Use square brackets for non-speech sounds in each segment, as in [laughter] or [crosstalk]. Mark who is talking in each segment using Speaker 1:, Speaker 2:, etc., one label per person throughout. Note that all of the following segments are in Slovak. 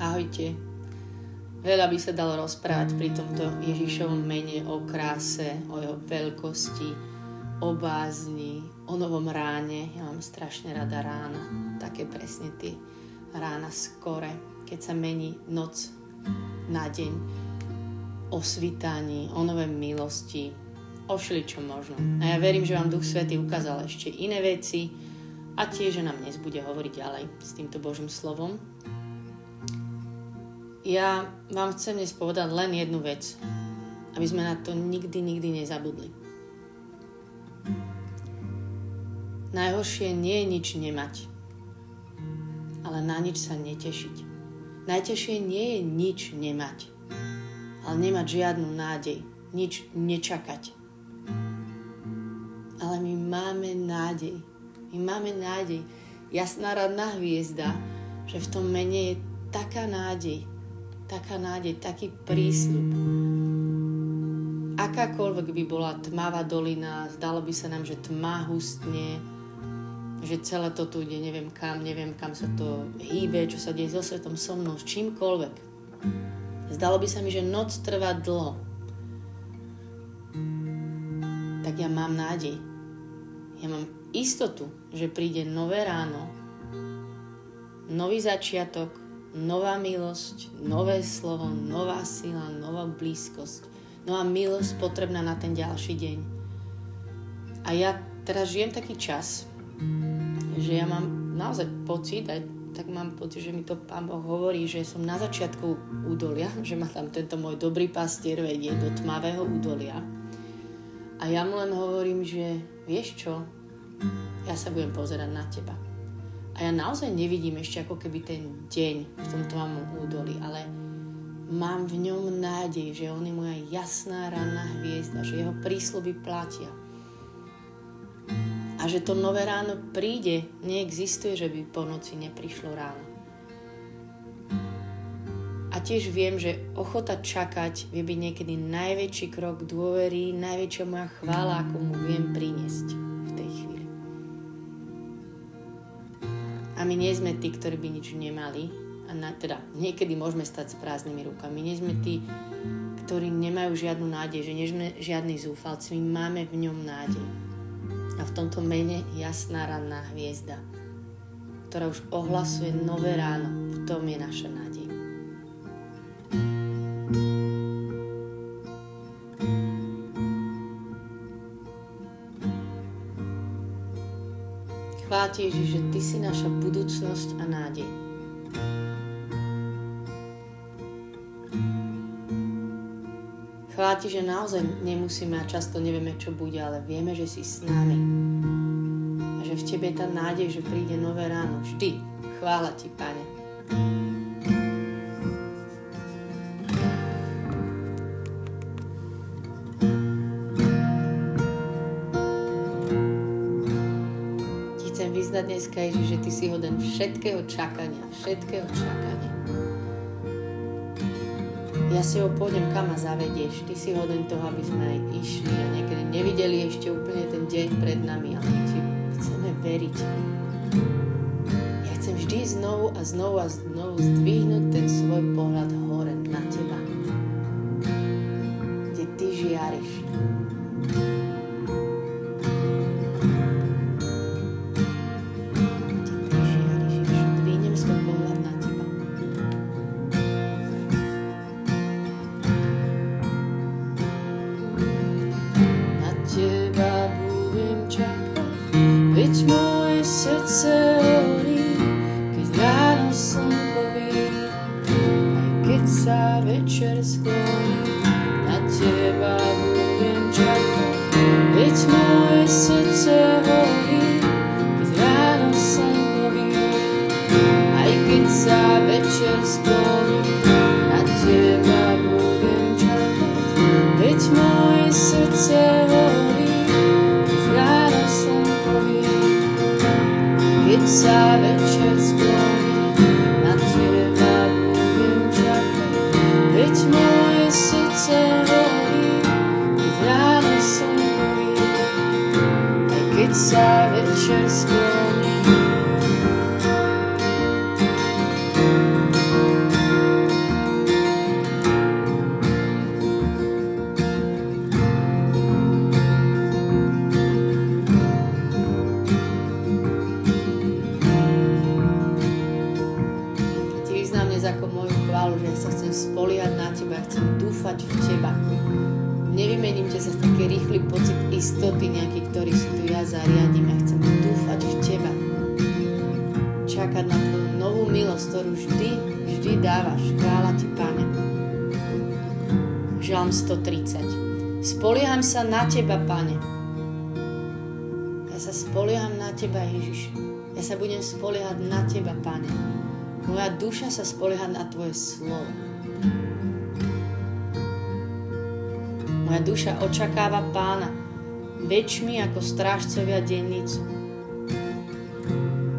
Speaker 1: Ahojte. Veľa by sa dalo rozprávať pri tomto Ježišovom mene o kráse, o jeho veľkosti, o bázni, o novom ráne. Ja mám strašne rada rána, také presne tie rána skore, keď sa mení noc na deň, o svitaní, o nové milosti, o všeličom možno. A ja verím, že vám Duch Svety ukázal ešte iné veci a tiež, že nám dnes bude hovoriť ďalej s týmto Božím slovom. Ja vám chcem dnes povedať len jednu vec, aby sme na to nikdy, nikdy nezabudli. Najhoršie nie je nič nemať, ale na nič sa netešiť. Najtežšie nie je nič nemať, ale nemať žiadnu nádej, nič nečakať. Ale my máme nádej. My máme nádej. Jasná radná hviezda, že v tom mene je taká nádej, taká nádej, taký prísľub. Akákoľvek by bola tmavá dolina, zdalo by sa nám, že tma hustne, že celé to tu ide, neviem kam, neviem kam sa to hýbe, čo sa deje so svetom, so mnou, s čímkoľvek. Zdalo by sa mi, že noc trvá dlho. Tak ja mám nádej. Ja mám istotu, že príde nové ráno, nový začiatok, nová milosť, nové slovo, nová sila, nová blízkosť, nová milosť potrebná na ten ďalší deň. A ja teraz žijem taký čas, že ja mám naozaj pocit, aj tak mám pocit, že mi to Pán Boh hovorí, že som na začiatku údolia, [laughs] že ma tam tento môj dobrý pastier vedie do tmavého údolia. A ja mu len hovorím, že vieš čo, ja sa budem pozerať na teba a ja naozaj nevidím ešte ako keby ten deň v tom tvojom údolí, ale mám v ňom nádej, že on je moja jasná ranná hviezda, že jeho prísluby platia. A že to nové ráno príde, neexistuje, že by po noci neprišlo ráno. A tiež viem, že ochota čakať vie byť niekedy najväčší krok dôvery, najväčšia moja chvála, ako mu viem priniesť. My nie sme tí, ktorí by nič nemali. A na, teda niekedy môžeme stať s prázdnymi rukami. Nie sme tí, ktorí nemajú žiadnu nádej, že nie sme žiadni zúfalci. My máme v ňom nádej. A v tomto mene jasná ranná hviezda, ktorá už ohlasuje nové ráno. V tom je naša nádej. Ti, Ježiš, že Ty si naša budúcnosť a nádej. Chvála že naozaj nemusíme a často nevieme, čo bude, ale vieme, že si s nami. A že v Tebe je tá nádej, že príde nové ráno. Vždy. Chvála ti, Pane. Dneska, Ježiš, že Ty si hoden všetkého čakania, všetkého čakania. Ja si ho pôjdem, kam ma zavedieš. Ty si hoden toho, aby sme aj išli a niekedy nevideli ešte úplne ten deň pred nami, ale my Ti chceme veriť. Ja chcem vždy znovu a znovu a znovu zdvihnúť ten svoj pohľad hore na Teba. Kde Ty žiariš. It's savage, it's istoty nejaký, ktorý si tu ja zariadím. Ja chcem dúfať v Teba. Čakať na Tvoju novú milosť, ktorú vždy, vždy dávaš. Chvála Ti, Pane. Žalm 130. Spolieham sa na Teba, Pane. Ja sa spolieham na Teba, Ježiš. Ja sa budem spoliehať na Teba, Pane. Moja duša sa spolieha na Tvoje slovo. Moja duša očakáva pána, väčšmi ako strážcovia dennicu.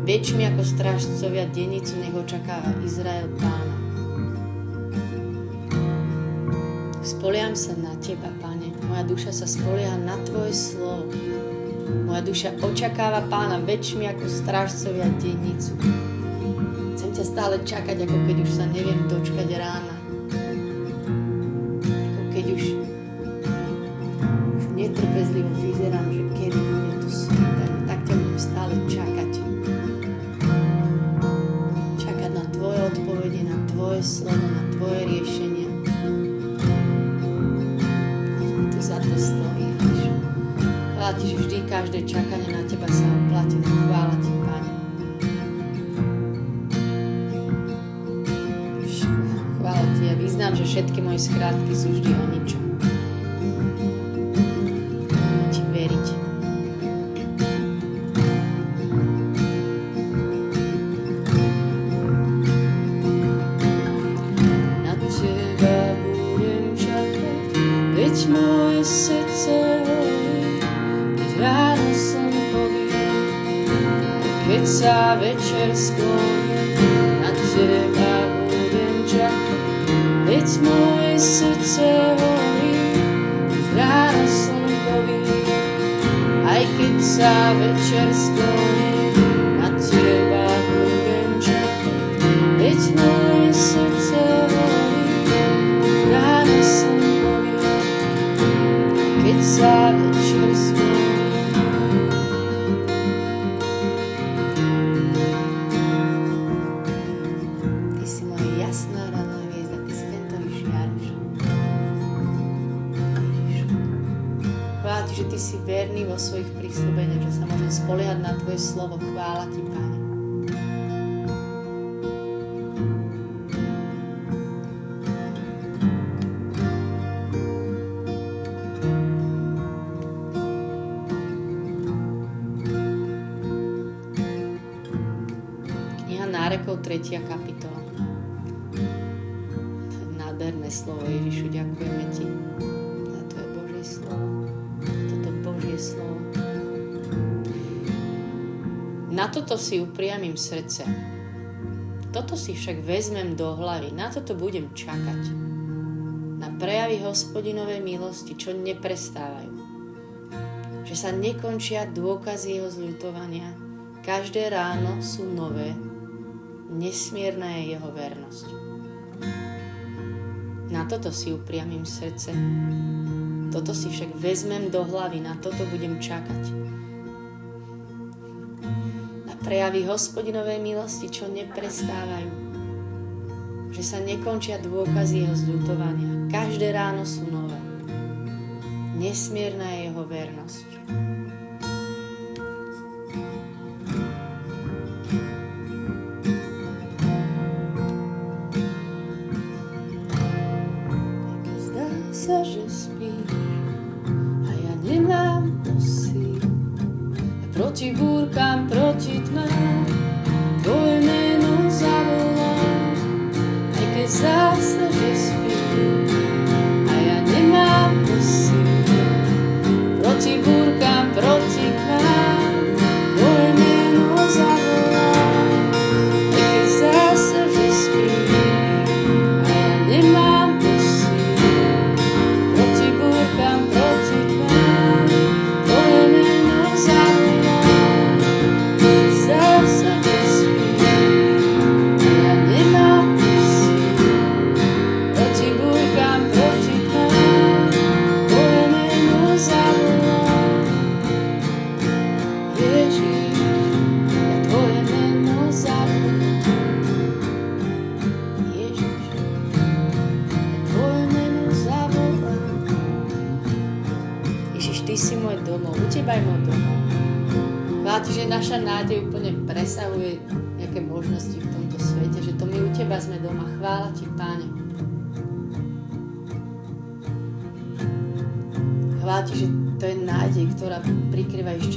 Speaker 1: Väčšmi ako strážcovia dennicu nech očakáva Izrael pána. Spoliam sa na Teba, Pane. Moja duša sa spolieha na Tvoje slovo. Moja duša očakáva pána väčšmi ako strážcovia dennicu. Chcem ťa stále čakať, ako keď už sa neviem dočkať rána. that nárekov 3. kapitola. Nádherné slovo Ježišu, ďakujeme Na toto si upriamím srdce. Toto si však vezmem do hlavy, na toto budem čakať. Na prejavy hospodinovej milosti, čo neprestávajú. Že sa nekončia dôkazy jeho zľutovania, každé ráno sú nové nesmierna je jeho vernosť. Na toto si upriamím srdce. Toto si však vezmem do hlavy, na toto budem čakať. Prejavy hospodinovej milosti, čo neprestávajú. Že sa nekončia dôkazy jeho zľutovania. Každé ráno sú nové. Nesmierna je jeho vernosť.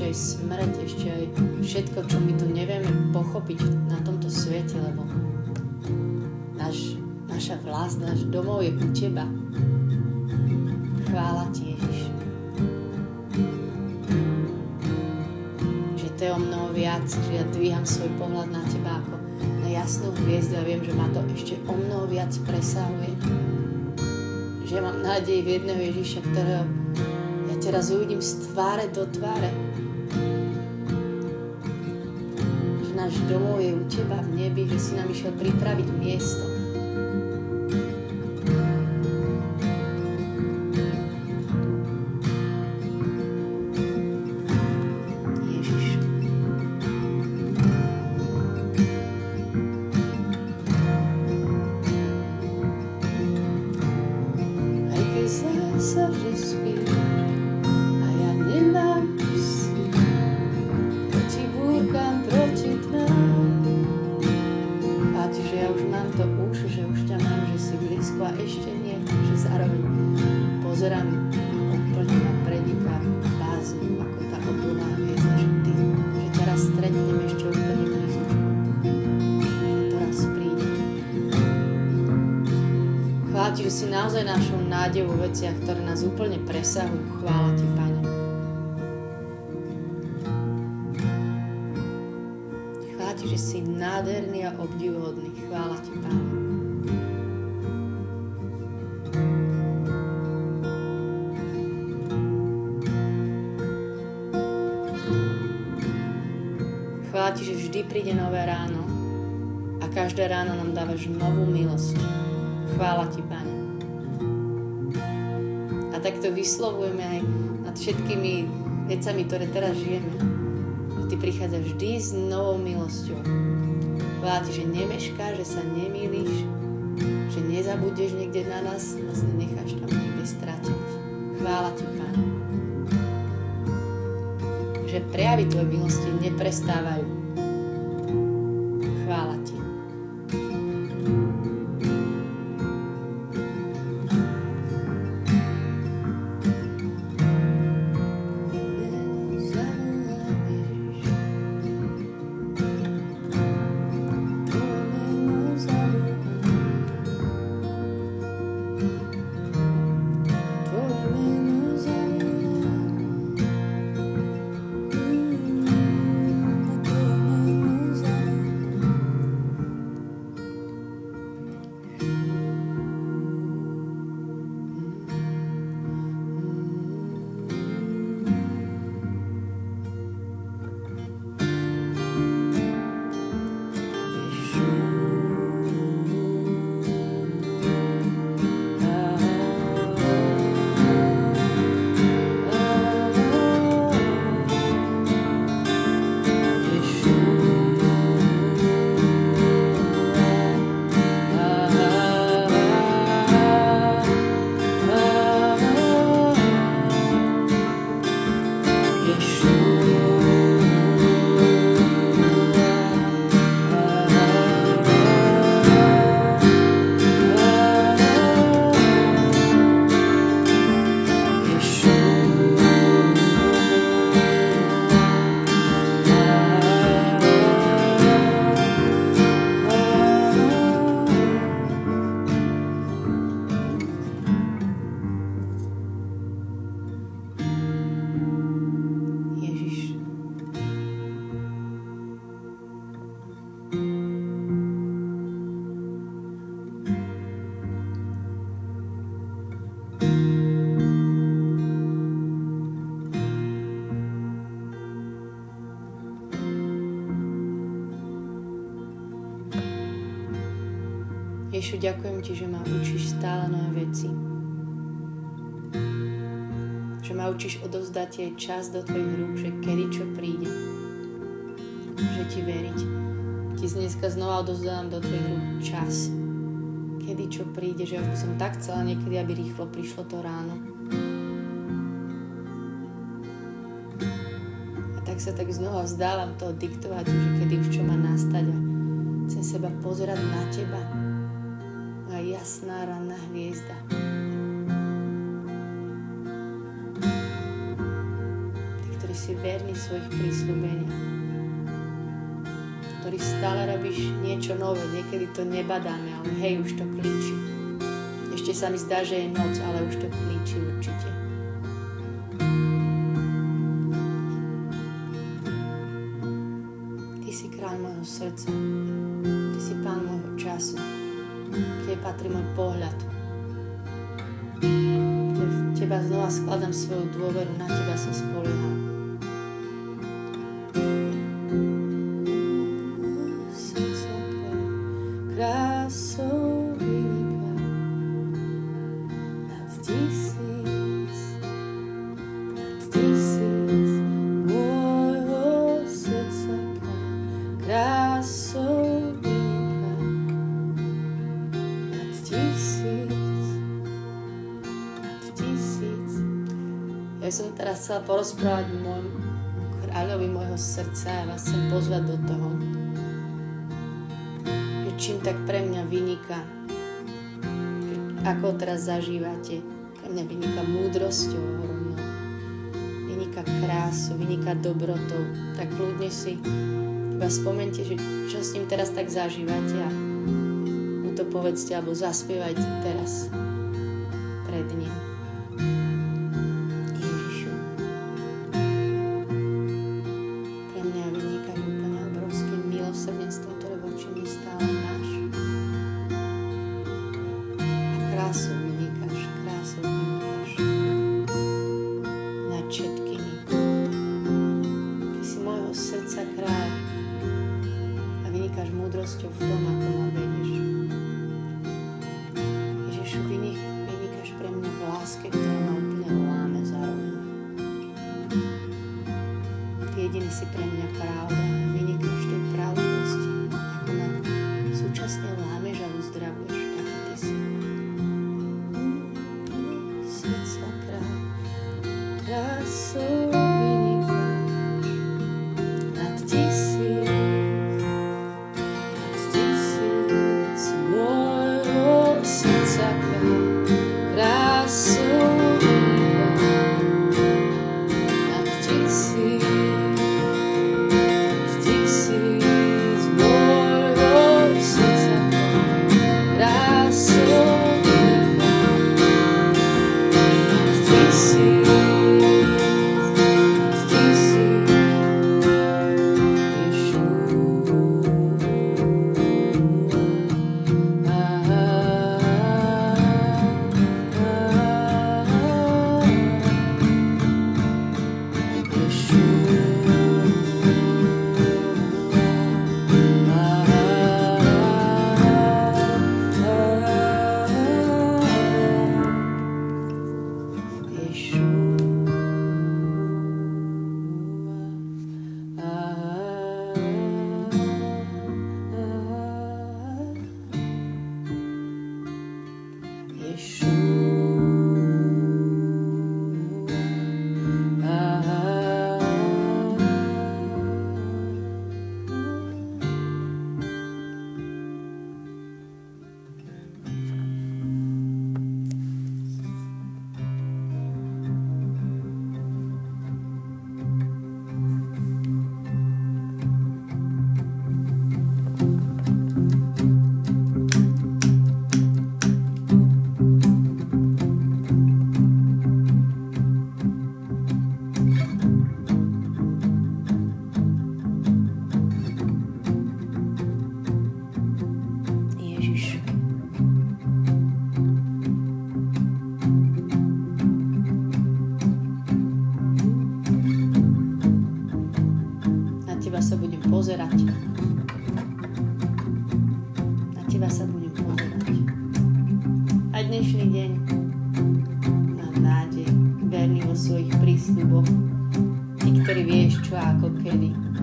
Speaker 1: Ešte aj smrť, ešte aj všetko, čo my tu nevieme pochopiť na tomto svete, lebo náš, naša vlast, náš domov je u Teba. Chvála Ti, Ježiš. Že to je o mnoho viac, že ja dvíham svoj pohľad na Teba ako na jasnú hviezdu a viem, že ma to ešte o mnoho viac presahuje. Že mám nádej v jedného Ježiša, ktorého ja teraz uvidím z tváre do tváre. Náš domov je u Teba v nebi, že si nám išiel pripraviť miesto. Nádej vo veciach, ktoré nás úplne presahujú. Chvála Ti, Pane. Chvála Ti, že si nádherný a obdivuhodný. Chvála Ti, Pane. Chvála Ti, že vždy príde nové ráno a každé ráno nám dávaš novú milosť. Chvála Ti, Pane takto vyslovujeme aj nad všetkými vecami, ktoré teraz žijeme. Ty prichádzaš vždy s novou milosťou. Ti, že nemeškáš, že sa nemýliš, že nezabudeš niekde na nás, nás necháš tam niekde stratiť. Chvála ti, Pán. Že prejavy tvoje milosti neprestávajú. Ježišu, ďakujem Ti, že ma učíš stále nové veci. Že ma učíš odovzdať aj čas do Tvojich rúk, že kedy čo príde. Že Ti veriť. Ti dneska znova odovzdávam do Tvojich rúk čas. Kedy čo príde, že už by som tak chcela niekedy, aby rýchlo prišlo to ráno. A tak sa tak znova vzdávam toho diktovať, že kedy už čo má nastať a chcem seba pozerať na teba. Jasná ranná hviezda. Ty, ktorý si verný svojich prísľubeniach ktorý stále robíš niečo nové. Niekedy to nebadáme, ale hej, už to klíči. Ešte sa mi zdá, že je noc, ale už to klíči určite. Ty si kráľ môjho srdca. Patrí môj pohľad. Teba znova skladám svoju dôveru, na teba sa spolieham. Chcela porozprávať môjmu kráľovi môjho srdca a vás chcem pozvať do toho, že čím tak pre mňa vyniká, ako teraz zažívate, pre mňa vyniká múdrosťou ohromnou, vyniká krásou, vyniká dobrotou, tak kľudne si iba spomente, že čo s ním teraz tak zažívate a mu to povedzte alebo zaspievajte teraz pozerať. Na teba sa budem pozerať. A dnešný deň mám nádej, verný vo svojich prísľuboch. Ty, ktorý vieš čo ako kedy.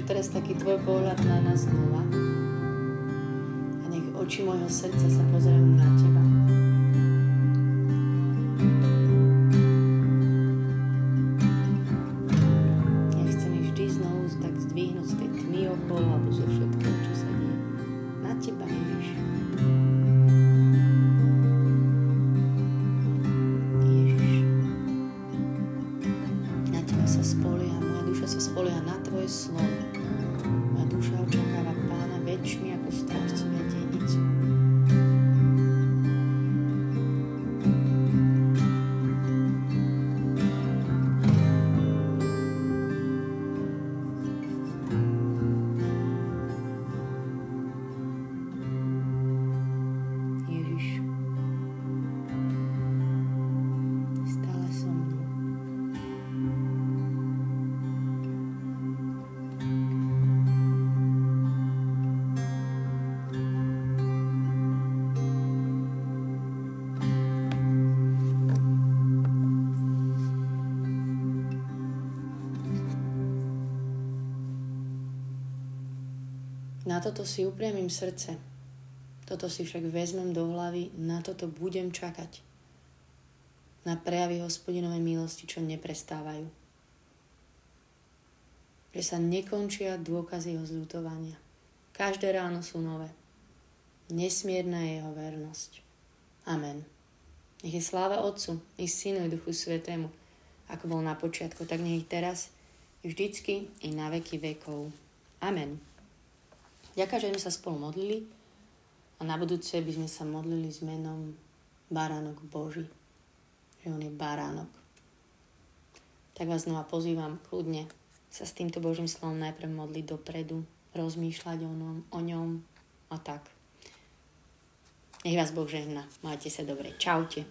Speaker 1: Teraz taký tvoj pohľad na nás znova. A nech oči môjho srdca sa pozerajú na teba. Na toto si upriamím srdce. Toto si však vezmem do hlavy, na toto budem čakať. Na prejavy hospodinovej milosti, čo neprestávajú. Že sa nekončia dôkazy jeho zľutovania. Každé ráno sú nové. Nesmierna je jeho vernosť. Amen. Nech je sláva Otcu, i Synu, i Duchu Svetému, ako bol na počiatku, tak nech teraz, vždycky, i na veky vekov. Amen. Ďakujem, že sme sa spolu modlili a na budúce by sme sa modlili s menom Baránok Boží. Že on je Baránok. Tak vás znova pozývam kľudne sa s týmto Božím slovom najprv modliť dopredu, rozmýšľať o ňom, o ňom a tak. Nech vás Boh žehna. Majte sa dobre. Čaute.